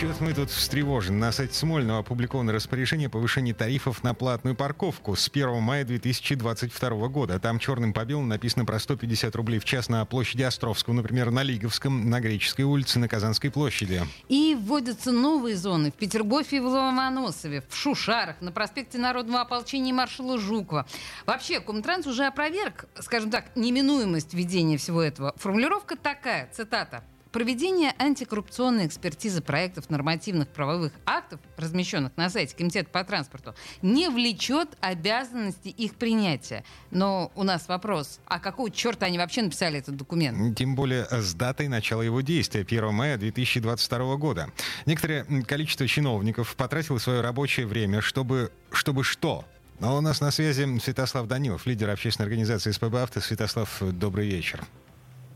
Чего-то мы тут встревожены. На сайте Смольного опубликовано распоряжение о повышении тарифов на платную парковку с 1 мая 2022 года. Там черным по белому написано про 150 рублей в час на площади Островского, например, на Лиговском, на Греческой улице, на Казанской площади. И вводятся новые зоны в Петергофе и в Ломоносове, в Шушарах, на проспекте Народного ополчения маршала Жукова. Вообще, Комтранс уже опроверг, скажем так, неминуемость введения всего этого. Формулировка такая, цитата. Проведение антикоррупционной экспертизы проектов нормативных правовых актов, размещенных на сайте Комитета по транспорту, не влечет обязанности их принятия. Но у нас вопрос, а какого черта они вообще написали этот документ? Тем более с датой начала его действия, 1 мая 2022 года. Некоторое количество чиновников потратило свое рабочее время, чтобы, чтобы что? Но у нас на связи Святослав Данилов, лидер общественной организации СПБ «Авто». Святослав, добрый вечер.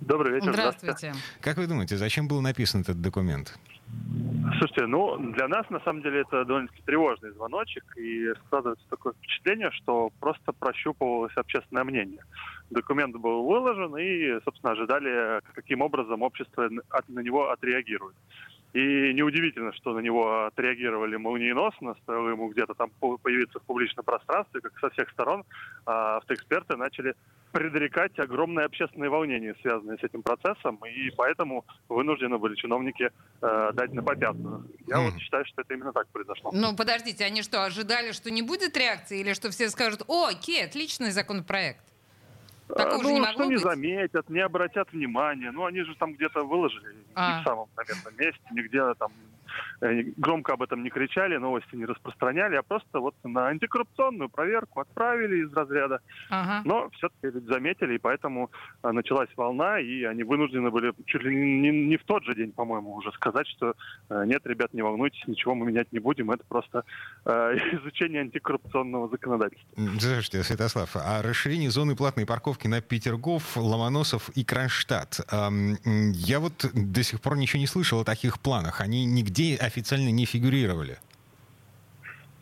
Добрый вечер. Здравствуйте. Как вы думаете, зачем был написан этот документ? Слушайте, ну, для нас, на самом деле, это довольно-таки тревожный звоночек, и складывается такое впечатление, что просто прощупывалось общественное мнение. Документ был выложен, и, собственно, ожидали, каким образом общество на него отреагирует. И неудивительно, что на него отреагировали молниеносно, стоило ему где-то там появиться в публичном пространстве, как со всех сторон а автоэксперты начали предрекать огромное общественное волнение, связанное с этим процессом, и поэтому вынуждены были чиновники э, дать на попятную. Я mm. вот считаю, что это именно так произошло. Ну, подождите, они что, ожидали, что не будет реакции, или что все скажут, о, окей, отличный законопроект? Такого ну, же не могло что быть? не заметят, не обратят внимания. Ну, они же там где-то выложили, а. не в самом, наверное, месте, нигде там Э, громко об этом не кричали, новости не распространяли, а просто вот на антикоррупционную проверку отправили из разряда. Ага. Но все-таки заметили, и поэтому э, началась волна, и они вынуждены были чуть ли не, не в тот же день, по-моему, уже сказать, что э, нет, ребят, не волнуйтесь, ничего мы менять не будем, это просто э, изучение антикоррупционного законодательства. Слушайте, Святослав, а расширение зоны платной парковки на Петергоф, Ломоносов и Кронштадт, эм, я вот до сих пор ничего не слышал о таких планах. Они нигде нигде официально не фигурировали.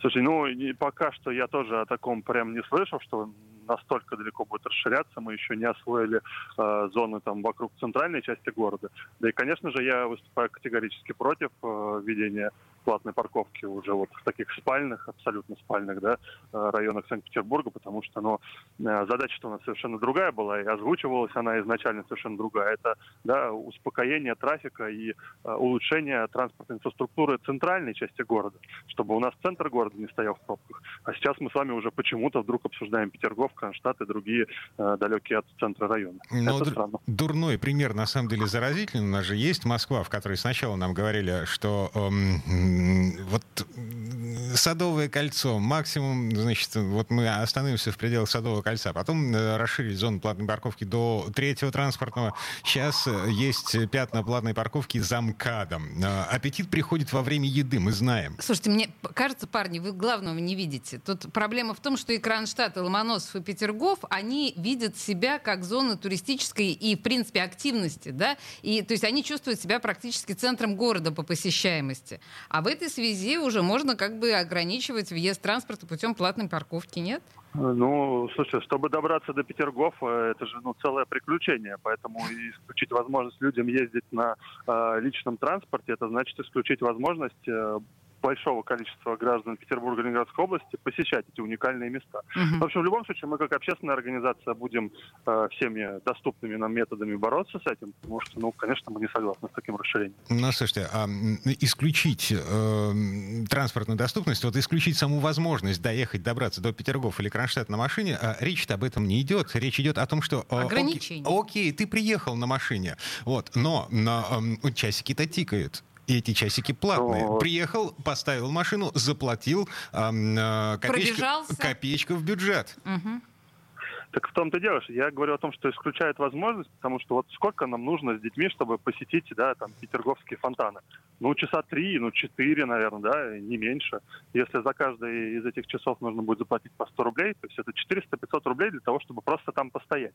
Слушай, ну пока что я тоже о таком прям не слышал, что настолько далеко будет расширяться, мы еще не освоили э, зоны там вокруг центральной части города. Да и, конечно же, я выступаю категорически против э, введения платной парковки уже вот в таких спальных, абсолютно спальных, да, э, районах Санкт-Петербурга, потому что, ну, э, задача-то у нас совершенно другая была, и озвучивалась она изначально совершенно другая. Это, да, успокоение трафика и э, улучшение транспортной инфраструктуры центральной части города, чтобы у нас центр города не стоял в пробках. А сейчас мы с вами уже почему-то вдруг обсуждаем Петергоф, Кронштадт и другие далекие от центра района. Но Это странно. Дурной пример, на самом деле, заразительный. У нас же есть Москва, в которой сначала нам говорили, что эм, вот Садовое кольцо, максимум, значит, вот мы остановимся в пределах Садового кольца, потом э, расширить зону платной парковки до третьего транспортного. Сейчас э, есть пятна платной парковки за МКАДом. Э, аппетит приходит во время еды, мы знаем. Слушайте, мне кажется, парни, вы главного не видите. Тут проблема в том, что и Кронштадт, и Ломоносов, и Петергоф, они видят себя как зоны туристической и, в принципе, активности, да, и, то есть они чувствуют себя практически центром города по посещаемости. А в этой связи уже можно как бы ограничивать въезд транспорта путем платной парковки, нет? Ну, слушай, чтобы добраться до Петергофа, это же ну, целое приключение, поэтому исключить возможность людям ездить на э, личном транспорте, это значит исключить возможность э, большого количества граждан Петербурга и Ленинградской области посещать эти уникальные места. Угу. В общем, в любом случае, мы как общественная организация будем э, всеми доступными нам методами бороться с этим, потому что, ну, конечно, мы не согласны с таким расширением. Ну, слушайте, а исключить э, транспортную доступность, вот исключить саму возможность доехать, добраться до Петергофа или Кронштадта на машине, э, речь-то об этом не идет. Речь идет о том, что... Э, Ограничение. Окей, окей, ты приехал на машине, вот, но на, э, часики-то тикают. И эти часики платные. Вот. Приехал, поставил машину, заплатил э, копеечка, копеечка в бюджет. Угу. Так в том-то дело, что я говорю о том, что исключает возможность, потому что вот сколько нам нужно с детьми, чтобы посетить, да, там, петерговские фонтаны? Ну, часа три, ну, четыре, наверное, да, не меньше. Если за каждый из этих часов нужно будет заплатить по 100 рублей, то есть это 400-500 рублей для того, чтобы просто там постоять.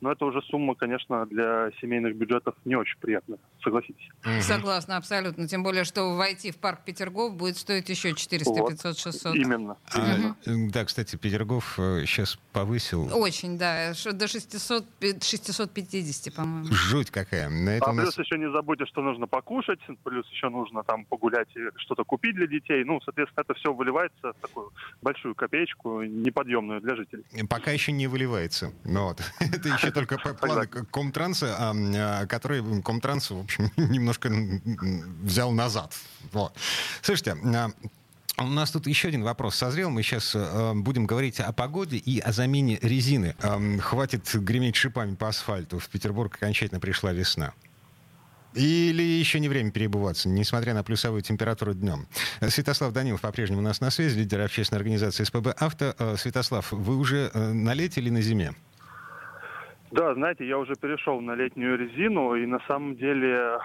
Но это уже сумма, конечно, для семейных бюджетов не очень приятная, согласитесь. Согласна, абсолютно. Тем более, что войти в парк Петергоф будет стоить еще 400, Вот. 500, 600. Именно. А, Да, кстати, Петергоф сейчас повысил. Очень, да, ш- до 600, пи- 650, по-моему. Жуть какая. На это А нас... плюс еще не забудьте, что нужно покушать, плюс еще нужно там погулять и что-то купить для детей. Ну, соответственно, это все выливается в такую большую копеечку, неподъемную для жителей. Пока еще не выливается. Ну Вот. Это еще только планы. Комтранса, а, который Комтранс, в общем, немножко взял назад. Вот. Слушайте, а, у нас тут еще один вопрос созрел. Мы сейчас будем говорить о погоде и о замене резины. Эм, хватит греметь шипами по асфальту. В Петербург окончательно пришла весна. Или еще не время перебываться, несмотря на плюсовую температуру днем. Святослав Данилов по-прежнему у нас на связи, лидер общественной организации СПБ «Авто». Э, Святослав, вы уже э, на лете или на зиме? Да, знаете, я уже перешел на летнюю резину, и на самом деле э,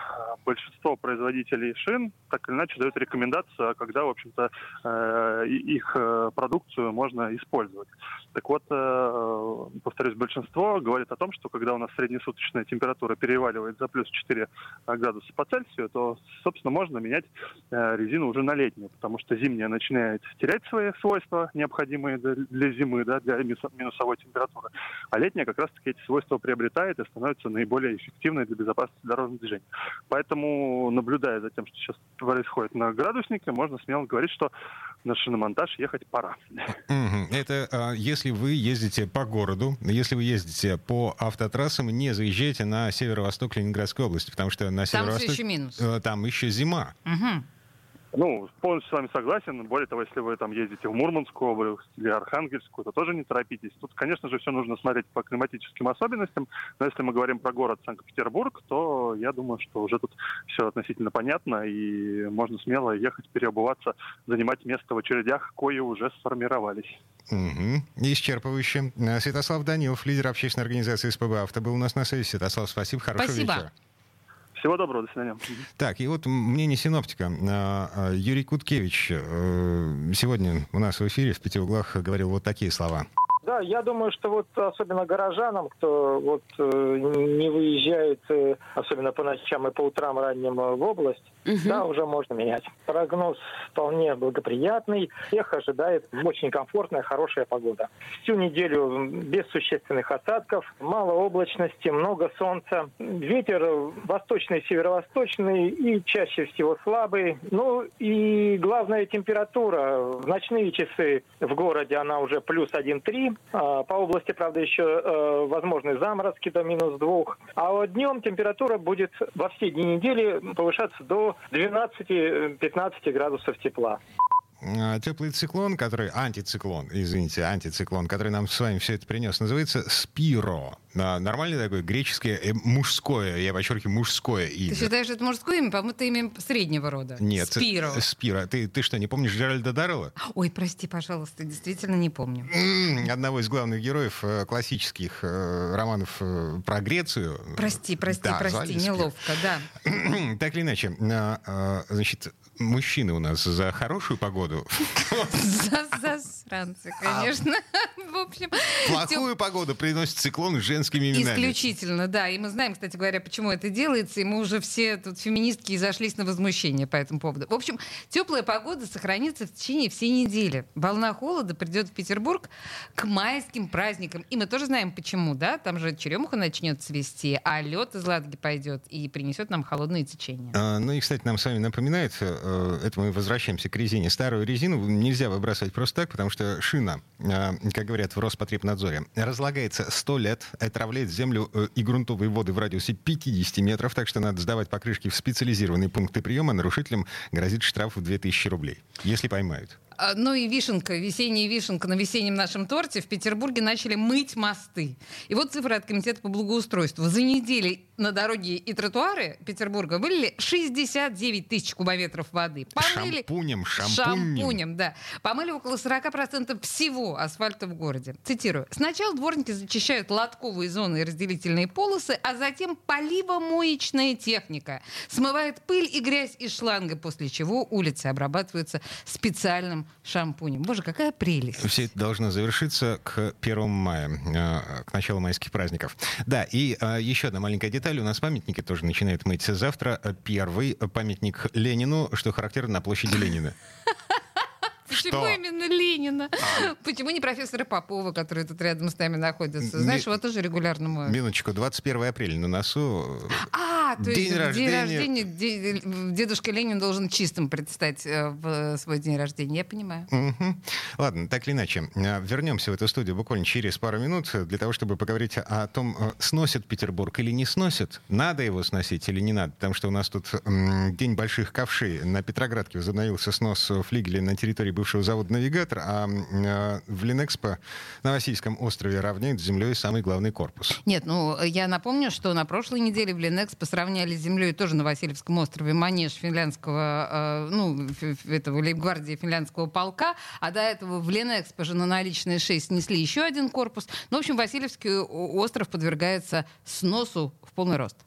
большинство производителей шин так или иначе дают рекомендацию, а когда, в общем-то, э, их э, продукцию можно использовать. Так вот, э, повторюсь, большинство говорит о том, что когда у нас среднесуточная температура переваливает за плюс 4 градуса по Цельсию, то, собственно, можно менять резину уже на летнюю, потому что зимняя начинает терять свои свойства, необходимые для- зимы, да, для минус- минусовой температуры, а летняя как раз-таки эти свойства приобретает и становится наиболее эффективной для безопасности дорожного движения. Поэтому, наблюдая за тем, что сейчас происходит на градуснике, можно смело говорить, что на шиномонтаж ехать пора. Это а, если вы ездите по городу, если вы ездите по автотрассам, не заезжайте на северо-восток Ленинградской области, потому что на Там все северо-восток... еще минус. э, Там еще зима. Мгм. Ну, полностью с вами согласен. Более того, если вы там ездите в Мурманскую область или Архангельскую, то тоже не торопитесь. Тут, конечно же, все нужно смотреть по климатическим особенностям. Но если мы говорим про город Санкт-Петербург, то я думаю, что уже тут все относительно понятно, и можно смело ехать, переобуваться, занимать место в очередях, кои уже сформировались. Мгм. Исчерпывающе. Э, Святослав Данилов, лидер общественной организации СПБ «Авто», был у нас на связи. Святослав, спасибо, хорошего Спасибо. вечера. Всего доброго, до свидания. Так, и вот мнение синоптика. А, а, Юрий Куткевич э, сегодня у нас в эфире в «Пяти углах» говорил вот такие слова. Да, я думаю, что вот особенно горожанам, кто вот э, не выезжает, э, особенно по ночам и по утрам ранним в область, да, уже можно менять. Прогноз вполне благоприятный. Всех ожидает очень комфортная, хорошая погода. Всю неделю без существенных осадков, мало облачности, много солнца. Ветер восточный, северо-восточный и чаще всего слабый. Ну и главная температура. В ночные часы в городе она уже плюс 1,3. А, По области, правда, еще э, возможны заморозки до минус 2. А вот днем температура будет во все дни недели повышаться до 12-15 градусов тепла. А, Теплый циклон, который... Антициклон, извините, антициклон, который нам с вами все это принес, называется Спиро. А, Нормальное такое греческое, э, мужское, я подчеркиваю, мужское имя. Ты считаешь, это мужское имя? По-моему, это имя среднего рода. Нет. Спиро. э, Спиро. Ты, ты что, не помнишь Джеральда Даррелла? Ой, прости, пожалуйста, действительно не помню. Одного из главных героев э, классических э, романов про Грецию. Прости, прости, Да, прости, неловко, да. Так или иначе, а, а, значит, мужчины у нас за хорошую погоду, За- Засранцы, конечно. В общем, плохую погоду приносят циклон с женскими именами. Исключительно, да. И мы знаем, кстати говоря, почему это делается. И мы уже все тут феминистки зашлись на возмущение по этому поводу. В общем, теплая погода сохранится в течение всей недели. Волна холода придет в Петербург к майским праздникам. И мы тоже знаем, почему, да? Там же черемуха начнет цвести, а лед из Ладоги пойдет и принесет нам холодные течения. А, Ну и, кстати, нам с вами напоминает, э, это мы возвращаемся к резине. Старую резину нельзя выбрасывать просто так, потому что шина, э, как говорят в Роспотребнадзоре, разлагается 100 лет, отравляет землю э, и грунтовые воды в радиусе 50 метров, так что надо сдавать покрышки в специализированные пункты приема. Нарушителям грозит штраф в 2000 рублей, если поймают. А, ну и вишенка, весенняя вишенка на весеннем нашем торте. В Петербурге начали мыть мосты. И вот цифры от Комитета по благоустройству. За неделю на дороги и тротуары Петербурга вылили 69 тысяч кубометров воды. Помыли... Шампунем, шампунем. Шампунем, да. Помыли около 40% всего асфальта в городе. Цитирую. Сначала дворники зачищают лотковые зоны и разделительные полосы, а затем поливомоечная техника смывает пыль и грязь из шланга, после чего улицы обрабатываются специальным шампунем. Боже, какая прелесть. Все это должно завершиться к 1 мая, э, к началу майских праздников. Да, и э, еще одна маленькая деталь. У нас памятники тоже начинают мыть завтра. Первый памятник Ленину, что характерно на площади Ленина. Почему что? именно Ленина? А. Почему не профессора Попова, который тут рядом с нами находится? Знаешь, Ми... его тоже регулярно моют. Минуточку, 21 апреля на носу. А, то день есть рождения. день рождения дедушка Ленин должен чистым предстать э, в свой день рождения, я понимаю. Угу. Ладно, так или иначе, э, вернемся в эту студию буквально через пару минут для того, чтобы поговорить о том, э, сносит Петербург или не сносит, надо его сносить или не надо, потому что у нас тут День больших ковшей. На Петроградке возобновился снос флигеля на территории бывшего завода «Навигатор», а в Линэкспо на Васильском острове равняют с землей самый главный корпус. Нет, ну, я напомню, что на прошлой неделе в Линэкспо сравняли с землей тоже на Васильевском острове манеж финляндского, э, ну, этого лейбгвардии финляндского полка, а до этого в Ленэкспо же на наличные 6 снесли еще один корпус. Ну, в общем, Васильевский остров подвергается сносу в полный рост.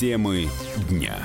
Темы дня.